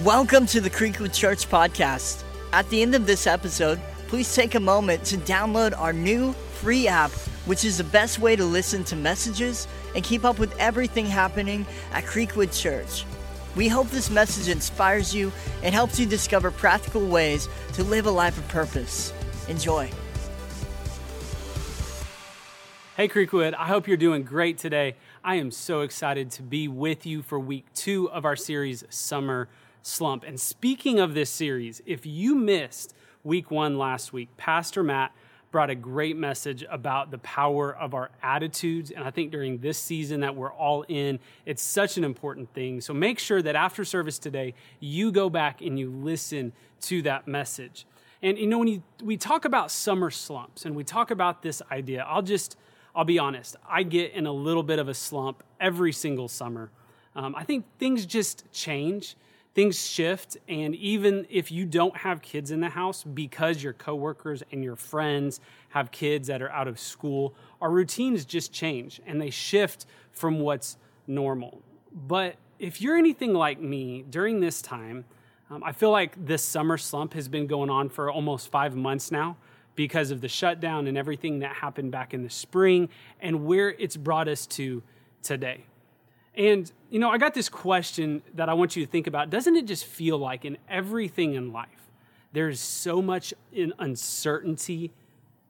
Welcome to the Creekwood Church podcast. At the end of this episode, please take a moment to download our new free app, which is the best way to listen to messages and keep up with everything happening at Creekwood Church. We hope this message inspires you and helps you discover practical ways to live a life of purpose. Enjoy. Hey, Creekwood, I hope you're doing great today. I am so excited to be with you for week two of our series, Summer Slump. And speaking of this series, if you missed week one last week, Pastor Matt brought a great message about the power of our attitudes. And I think during this season that we're all in, it's such an important thing. So make sure that after service today, you go back and you listen to that message. And you know, when you, we talk about summer slumps and we talk about this idea, I'll just, I'll be honest, I get in a little bit of a slump every single summer. Um, I think things just change things shift and even if you don't have kids in the house because your coworkers and your friends have kids that are out of school our routines just change and they shift from what's normal. But if you're anything like me during this time um, i feel like this summer slump has been going on for almost five months now because of the shutdown and everything that happened back in the spring and where it's brought us to today and, you know, I got this question that I want you to think about. Doesn't it just feel like in everything in life, there's so much in uncertainty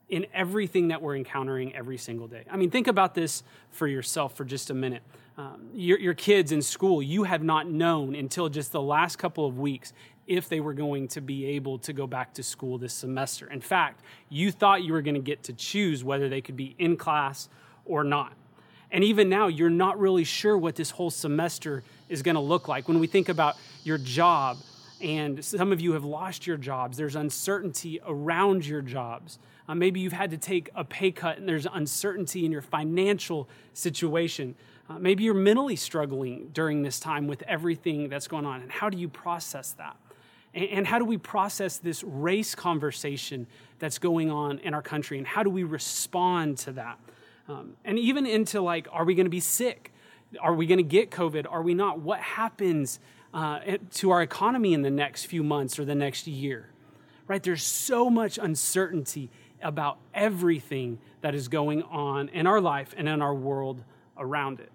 in everything that we're encountering every single day? I mean, think about this for yourself for just a minute. Um, your, your kids in school, you have not known until just the last couple of weeks if they were going to be able to go back to school this semester. In fact, you thought you were going to get to choose whether they could be in class or not. And even now, you're not really sure what this whole semester is going to look like. When we think about your job, and some of you have lost your jobs, there's uncertainty around your jobs. Uh, maybe you've had to take a pay cut and there's uncertainty in your financial situation. Uh, maybe you're mentally struggling during this time with everything that's going on. And how do you process that? And, and how do we process this race conversation that's going on in our country? And how do we respond to that? Um, and even into like, are we going to be sick? Are we going to get COVID? Are we not? What happens uh, to our economy in the next few months or the next year? Right? There's so much uncertainty about everything that is going on in our life and in our world around it.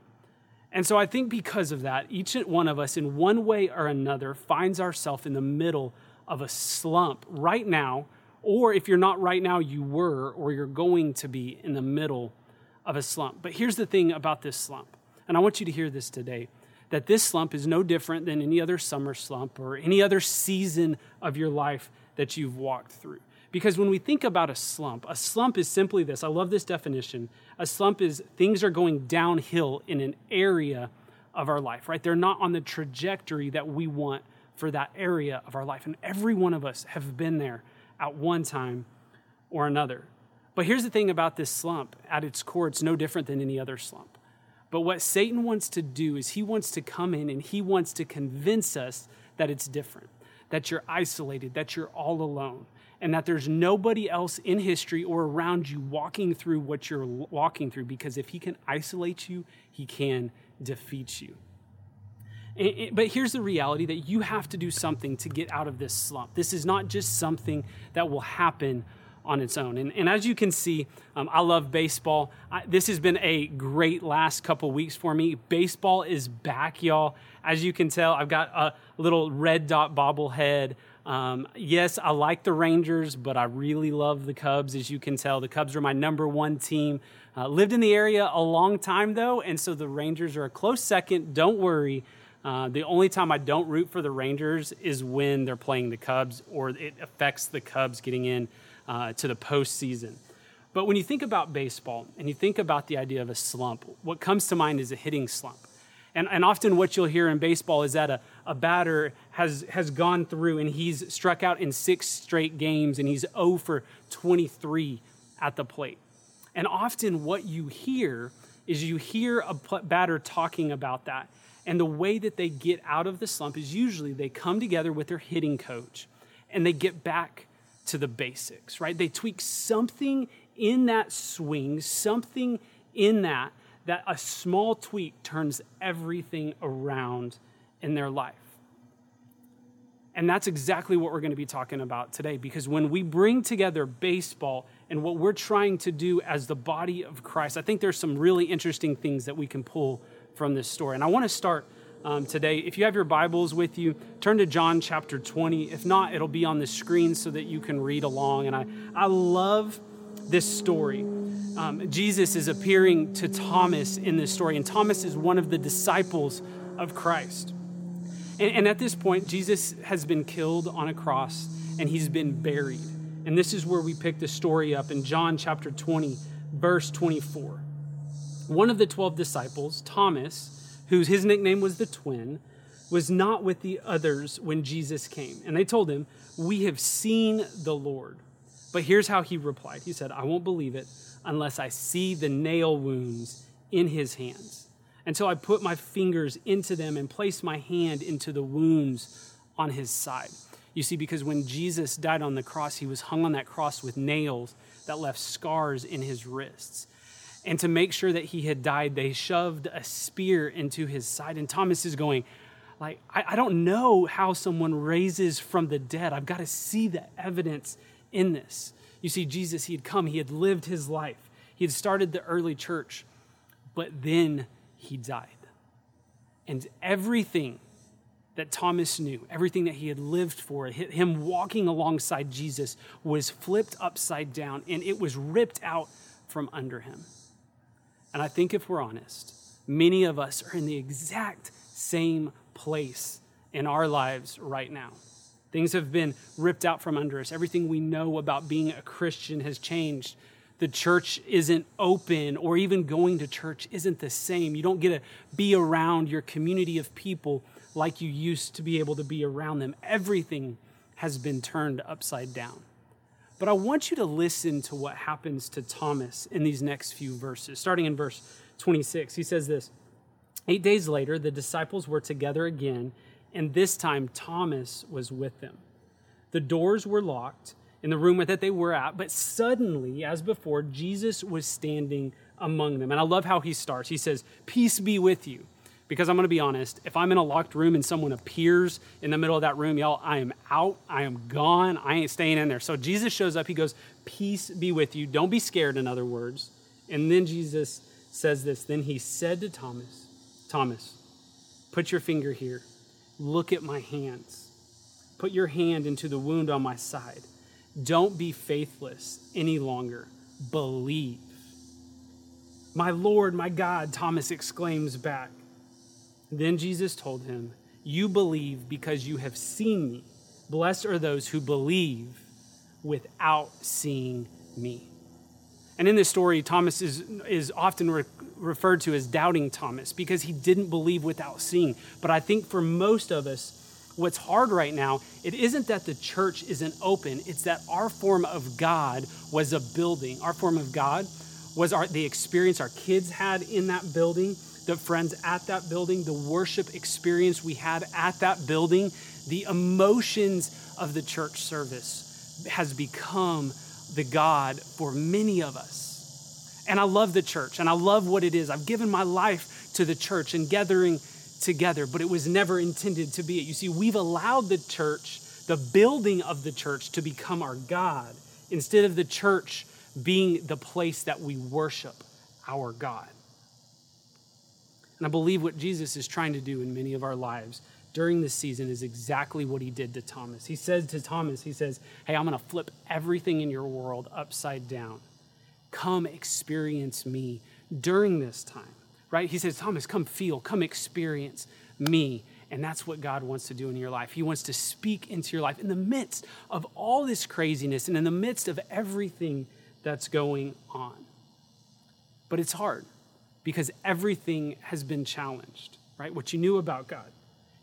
And so I think because of that, each one of us, in one way or another, finds ourselves in the middle of a slump right now, or if you're not right now, you were, or you're going to be in the middle of a slump. But here's the thing about this slump, and I want you to hear this today that this slump is no different than any other summer slump or any other season of your life that you've walked through. Because when we think about a slump, a slump is simply this. I love this definition. A slump is things are going downhill in an area of our life, right? They're not on the trajectory that we want for that area of our life. And every one of us have been there at one time or another. But here's the thing about this slump at its core, it's no different than any other slump. But what Satan wants to do is he wants to come in and he wants to convince us that it's different, that you're isolated, that you're all alone, and that there's nobody else in history or around you walking through what you're walking through because if he can isolate you, he can defeat you. But here's the reality that you have to do something to get out of this slump. This is not just something that will happen on its own. And, and as you can see, um, I love baseball. I, this has been a great last couple weeks for me. Baseball is back, y'all. As you can tell, I've got a little red dot bobblehead. Um, yes, I like the Rangers, but I really love the Cubs, as you can tell. The Cubs are my number one team. Uh, lived in the area a long time, though, and so the Rangers are a close second. Don't worry. Uh, the only time I don't root for the Rangers is when they're playing the Cubs or it affects the Cubs getting in uh, to the postseason. But when you think about baseball and you think about the idea of a slump, what comes to mind is a hitting slump. And, and often what you'll hear in baseball is that a, a batter has, has gone through and he's struck out in six straight games and he's 0 for 23 at the plate. And often what you hear is you hear a batter talking about that. And the way that they get out of the slump is usually they come together with their hitting coach and they get back to the basics, right? They tweak something in that swing, something in that, that a small tweak turns everything around in their life. And that's exactly what we're going to be talking about today because when we bring together baseball and what we're trying to do as the body of Christ, I think there's some really interesting things that we can pull from this story. And I want to start um, today. If you have your Bibles with you, turn to John chapter 20. If not, it'll be on the screen so that you can read along. And I, I love this story. Um, Jesus is appearing to Thomas in this story, and Thomas is one of the disciples of Christ. And, and at this point, Jesus has been killed on a cross and he's been buried. And this is where we pick the story up in John chapter 20, verse 24. One of the 12 disciples, Thomas, whose his nickname was the twin, was not with the others when Jesus came. And they told him, We have seen the Lord. But here's how he replied He said, I won't believe it unless I see the nail wounds in his hands until I put my fingers into them and place my hand into the wounds on his side. You see, because when Jesus died on the cross, he was hung on that cross with nails that left scars in his wrists. And to make sure that he had died, they shoved a spear into his side. And Thomas is going, like, I, I don't know how someone raises from the dead. I've got to see the evidence in this. You see, Jesus, he had come, he had lived his life, he had started the early church, but then he died. And everything that Thomas knew, everything that he had lived for, him walking alongside Jesus, was flipped upside down and it was ripped out from under him. And I think if we're honest, many of us are in the exact same place in our lives right now. Things have been ripped out from under us. Everything we know about being a Christian has changed the church isn't open or even going to church isn't the same. You don't get to be around your community of people like you used to be able to be around them. Everything has been turned upside down. But I want you to listen to what happens to Thomas in these next few verses. Starting in verse 26, he says this Eight days later, the disciples were together again, and this time Thomas was with them. The doors were locked in the room that they were at. But suddenly, as before, Jesus was standing among them. And I love how he starts. He says, Peace be with you. Because I'm going to be honest, if I'm in a locked room and someone appears in the middle of that room, y'all, I am out. I am gone. I ain't staying in there. So Jesus shows up. He goes, Peace be with you. Don't be scared, in other words. And then Jesus says this. Then he said to Thomas, Thomas, put your finger here. Look at my hands. Put your hand into the wound on my side don't be faithless any longer. Believe. My Lord, my God, Thomas exclaims back. Then Jesus told him, You believe because you have seen me. Blessed are those who believe without seeing me. And in this story, Thomas is, is often re- referred to as doubting Thomas because he didn't believe without seeing. But I think for most of us, what's hard right now, it isn't that the church isn't open, it's that our form of God was a building. Our form of God was our, the experience our kids had in that building, the friends at that building, the worship experience we had at that building, the emotions of the church service has become the God for many of us. And I love the church and I love what it is. I've given my life to the church and gathering together, but it was never intended to be it. You see, we've allowed the church, the building of the church, to become our God instead of the church being the place that we worship our God. And I believe what Jesus is trying to do in many of our lives during this season is exactly what he did to Thomas. He says to Thomas, he says, Hey, I'm going to flip everything in your world upside down. Come experience me during this time right? He says, Thomas, come feel, come experience me. And that's what God wants to do in your life. He wants to speak into your life in the midst of all this craziness and in the midst of everything that's going on. But it's hard because everything has been challenged, right? What you knew about God,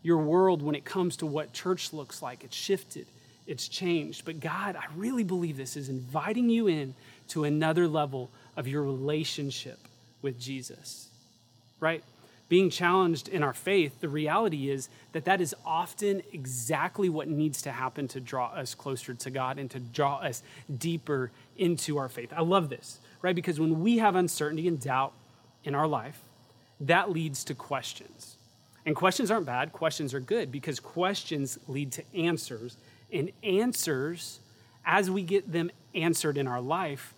your world when it comes to what church looks like, it's shifted, it's changed. But God, I really believe this is inviting you in to another level of your relationship with Jesus right? Being challenged in our faith, the reality is that that is often exactly what needs to happen to draw us closer to God and to draw us deeper into our faith. I love this, right? Because when we have uncertainty and doubt in our life, that leads to questions. And questions aren't bad, questions are good because questions lead to answers. And answers, as we get them answered in our life,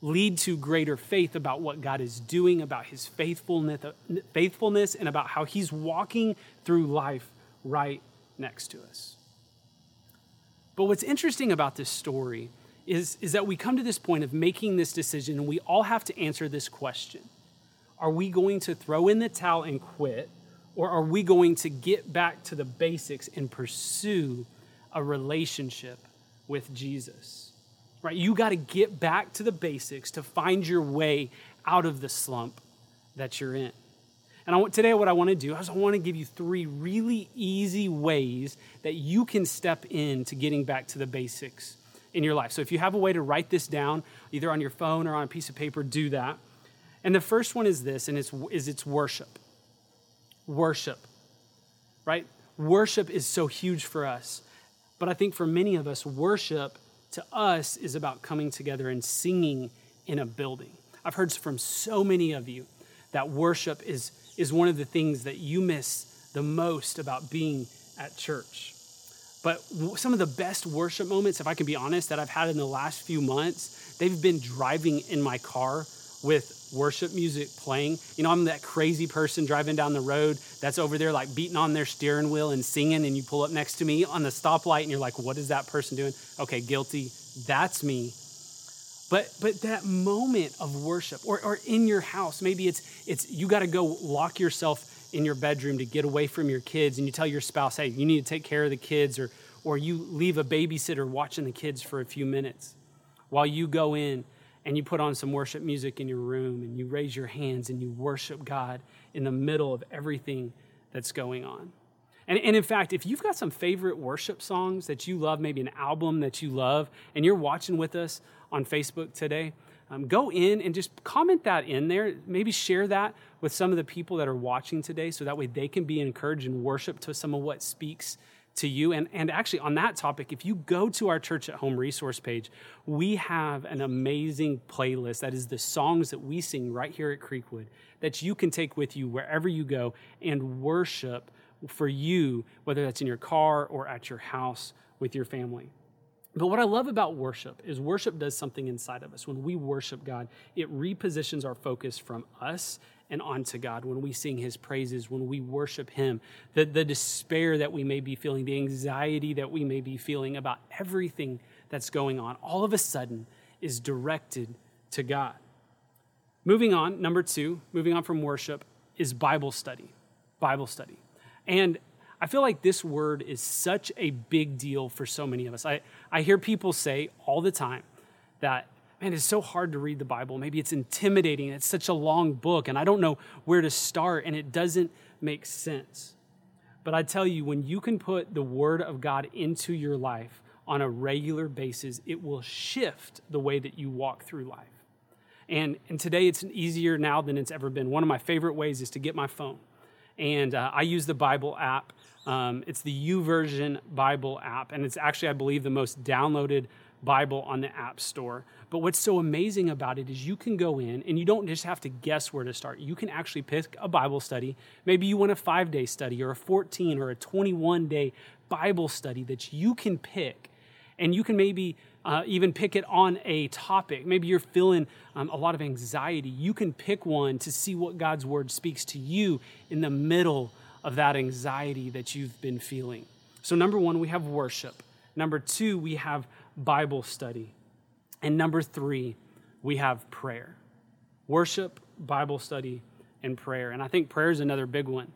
lead to greater faith about what God is doing, about his faithfulness, faithfulness and about how he's walking through life right next to us. But what's interesting about this story is, is that we come to this point of making this decision and we all have to answer this question Are we going to throw in the towel and quit? Or are we going to get back to the basics and pursue a relationship with Jesus? Right? You got to get back to the basics to find your way out of the slump that you're in. And I want, today, what I want to do is I want to give you three really easy ways that you can step into getting back to the basics in your life. So if you have a way to write this down, either on your phone or on a piece of paper, do that. And the first one is this, and it's, is it's worship worship, right? Worship is so huge for us. But I think for many of us, worship to us is about coming together and singing in a building. I've heard from so many of you that worship is, is one of the things that you miss the most about being at church. But some of the best worship moments, if I can be honest, that I've had in the last few months, they've been driving in my car with worship music playing. You know, I'm that crazy person driving down the road that's over there like beating on their steering wheel and singing, and you pull up next to me on the stoplight and you're like, what is that person doing? Okay, guilty. That's me. But but that moment of worship, or, or in your house, maybe it's it's you got to go lock yourself in your bedroom to get away from your kids, and you tell your spouse, hey, you need to take care of the kids, or or you leave a babysitter watching the kids for a few minutes while you go in and you put on some worship music in your room and you raise your hands and you worship God in the middle of everything that's going on. And, and in fact, if you've got some favorite worship songs that you love, maybe an album that you love, and you're watching with us on Facebook today, um, go in and just comment that in there. Maybe share that with some of the people that are watching today so that way they can be encouraged and worship to some of what speaks to you. And, and actually, on that topic, if you go to our Church at Home resource page, we have an amazing playlist that is the songs that we sing right here at Creekwood that you can take with you wherever you go and worship for you, whether that's in your car or at your house with your family. But what I love about worship is worship does something inside of us. When we worship God, it repositions our focus from us and onto God, when we sing His praises, when we worship Him, the, the despair that we may be feeling, the anxiety that we may be feeling about everything that's going on, all of a sudden is directed to God. Moving on, number two, moving on from worship, is Bible study. Bible study. And I feel like this word is such a big deal for so many of us. I, I hear people say all the time that man, it's so hard to read the Bible. Maybe it's intimidating. It's such a long book, and I don't know where to start, and it doesn't make sense. But I tell you, when you can put the Word of God into your life on a regular basis, it will shift the way that you walk through life. And, and today it's easier now than it's ever been. One of my favorite ways is to get my phone. And uh, I use the Bible app. Um, it's the YouVersion Bible app, and it's actually, I believe, the most downloaded Bible on the App Store. But what's so amazing about it is you can go in and you don't just have to guess where to start. You can actually pick a Bible study. Maybe you want a five day study or a 14 or a 21 day Bible study that you can pick. And you can maybe uh, even pick it on a topic. Maybe you're feeling um, a lot of anxiety. You can pick one to see what God's word speaks to you in the middle of that anxiety that you've been feeling. So, number one, we have worship. Number two, we have Bible study. And number three, we have prayer worship, Bible study, and prayer. And I think prayer is another big one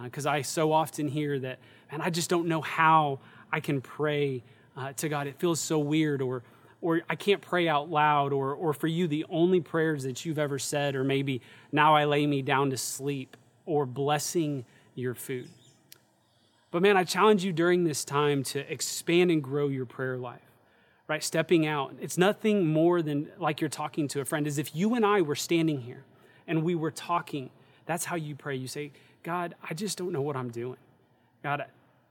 because uh, I so often hear that, and I just don't know how I can pray uh, to God. It feels so weird, or or I can't pray out loud, or or for you, the only prayers that you've ever said or maybe now I lay me down to sleep, or blessing your food. But man, I challenge you during this time to expand and grow your prayer life right? Stepping out. It's nothing more than like you're talking to a friend. As if you and I were standing here and we were talking. That's how you pray. You say, God, I just don't know what I'm doing. God,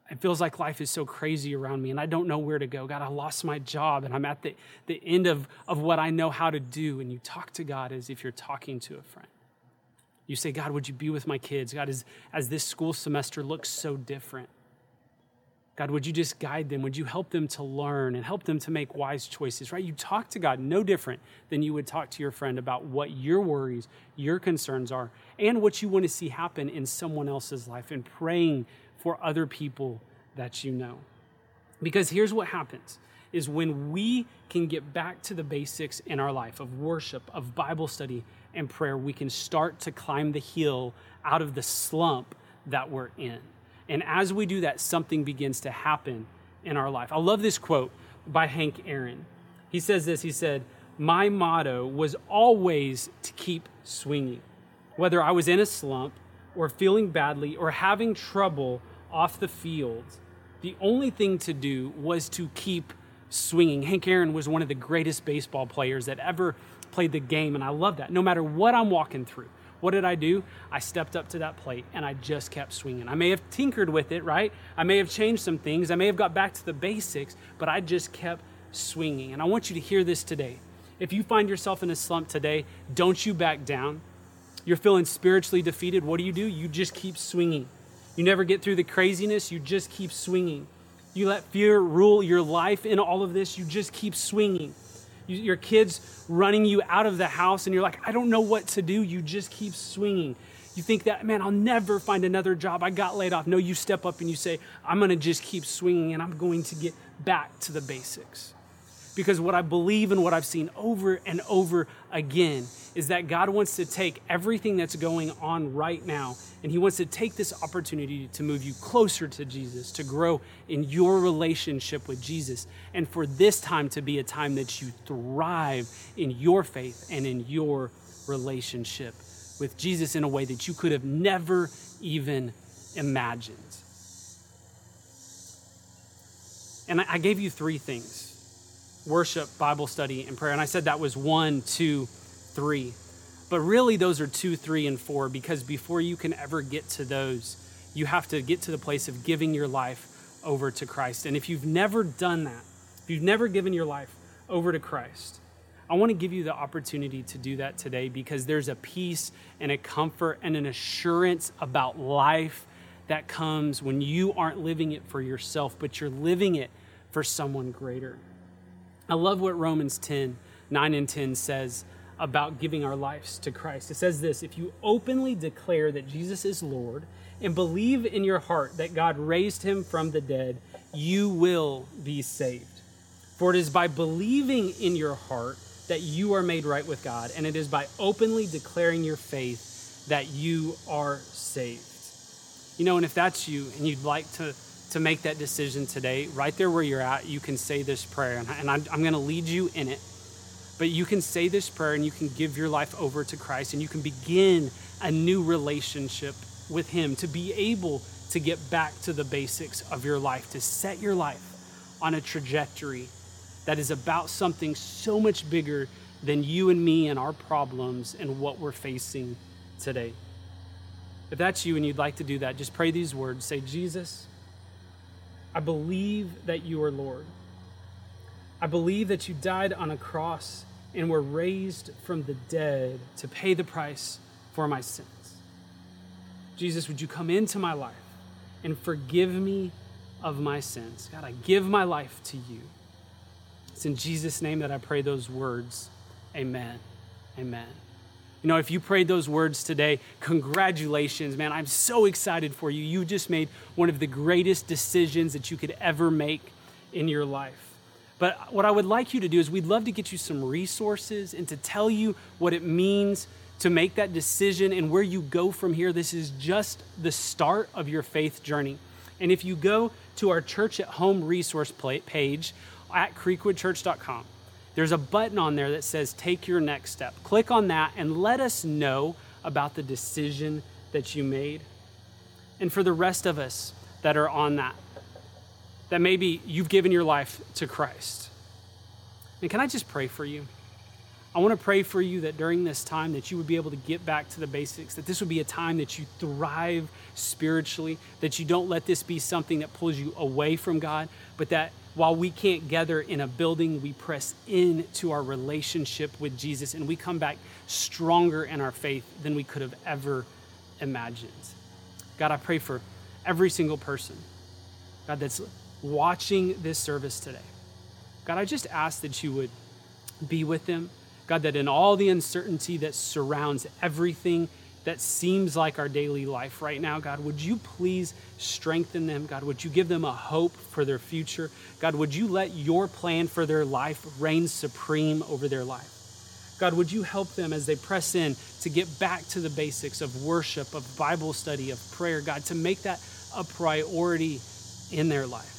it feels like life is so crazy around me and I don't know where to go. God, I lost my job and I'm at the, the end of, of what I know how to do. And you talk to God as if you're talking to a friend. You say, God, would you be with my kids? God, as, as this school semester looks so different, God, would you just guide them? Would you help them to learn and help them to make wise choices, right? You talk to God no different than you would talk to your friend about what your worries, your concerns are, and what you want to see happen in someone else's life and praying for other people that you know. Because here's what happens is when we can get back to the basics in our life of worship, of Bible study and prayer, we can start to climb the hill out of the slump that we're in. And as we do that, something begins to happen in our life. I love this quote by Hank Aaron. He says this He said, My motto was always to keep swinging. Whether I was in a slump or feeling badly or having trouble off the field, the only thing to do was to keep swinging. Hank Aaron was one of the greatest baseball players that ever played the game, and I love that. No matter what I'm walking through, what did I do? I stepped up to that plate and I just kept swinging. I may have tinkered with it, right? I may have changed some things. I may have got back to the basics, but I just kept swinging. And I want you to hear this today. If you find yourself in a slump today, don't you back down. You're feeling spiritually defeated. What do you do? You just keep swinging. You never get through the craziness, you just keep swinging. You let fear rule your life in all of this, you just keep swinging you, your kids running you out of the house and you're like, I don't know what to do. You just keep swinging. You think that, man, I'll never find another job. I got laid off. No, you step up and you say, I'm going to just keep swinging and I'm going to get back to the basics. Because what I believe and what I've seen over and over again is that God wants to take everything that's going on right now and He wants to take this opportunity to move you closer to Jesus, to grow in your relationship with Jesus, and for this time to be a time that you thrive in your faith and in your relationship with Jesus in a way that you could have never even imagined. And I gave you three things worship, Bible study, and prayer. And I said that was one, two, three. But really, those are two, three, and four because before you can ever get to those, you have to get to the place of giving your life over to Christ. And if you've never done that, if you've never given your life over to Christ, I want to give you the opportunity to do that today because there's a peace and a comfort and an assurance about life that comes when you aren't living it for yourself, but you're living it for someone greater. I love what Romans 10 9 and 10 says about giving our lives to Christ. It says this If you openly declare that Jesus is Lord and believe in your heart that God raised him from the dead, you will be saved. For it is by believing in your heart that you are made right with God, and it is by openly declaring your faith that you are saved. You know, and if that's you and you'd like to to make that decision today, right there where you're at, you can say this prayer. And, I, am going to lead you in it. But you can say this prayer and you can give your life over to Christ and you can begin a new relationship with Him to be able to get back to the basics of your life, to set your life on a trajectory that is about something so much bigger than you and me and our problems and what we're facing today. If that's you and you'd like to do that, just pray these words. Say, Jesus, I believe that you are Lord. I believe that you died on a cross and were raised from the dead to pay the price for my sins. Jesus, would you come into my life and forgive me of my sins? God, I give my life to you. It's in Jesus' name that I pray those words. Amen. Amen. You know, if you prayed those words today, congratulations, man. I'm so excited for you. You just made one of the greatest decisions that you could ever make in your life. But what I would like you to do is we'd love to get you some resources and to tell you what it means to make that decision and where you go from here. This is just the start of your faith journey. And if you go to our church at home resource page at creekwoodchurch.com, there's a button on there that says take your next step. Click on that and let us know about the decision that you made. And for the rest of us that are on that, that maybe you've given your life to Christ. And can I just pray for you? I want to pray for you that during this time that you would be able to get back to the basics, that this would be a time that you thrive spiritually, that you don't let this be something that pulls you away from God, but that while we can't gather in a building, we press into our relationship with Jesus and we come back stronger in our faith than we could have ever imagined. God, I pray for every single person, God, that's watching this service today. God, I just ask that you would be with them. God, that in all the uncertainty that surrounds everything that seems like our daily life right now, God, would you please strengthen them? God, would you give them a hope for their future? God, would you let your plan for their life reign supreme over their life? God, would you help them as they press in to get back to the basics of worship, of Bible study, of prayer, God, to make that a priority in their life.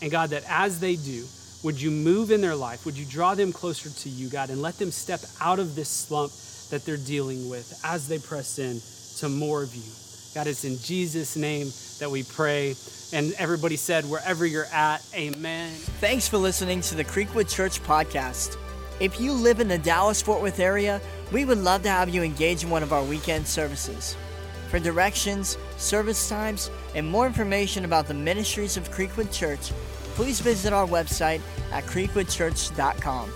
And God, that as they do, would you move in their life? Would you draw them closer to you, God, and let them step out of this slump that they're dealing with as they press in to more of you? God, it's in Jesus' name that we pray. And everybody said, wherever you're at, amen. Thanks for listening to the Creekwood Church podcast. If you live in the Dallas Fort Worth area, we would love to have you engage in one of our weekend services. For directions, service times, and more information about the ministries of Creekwood Church, please visit our website at creekwoodchurch.com.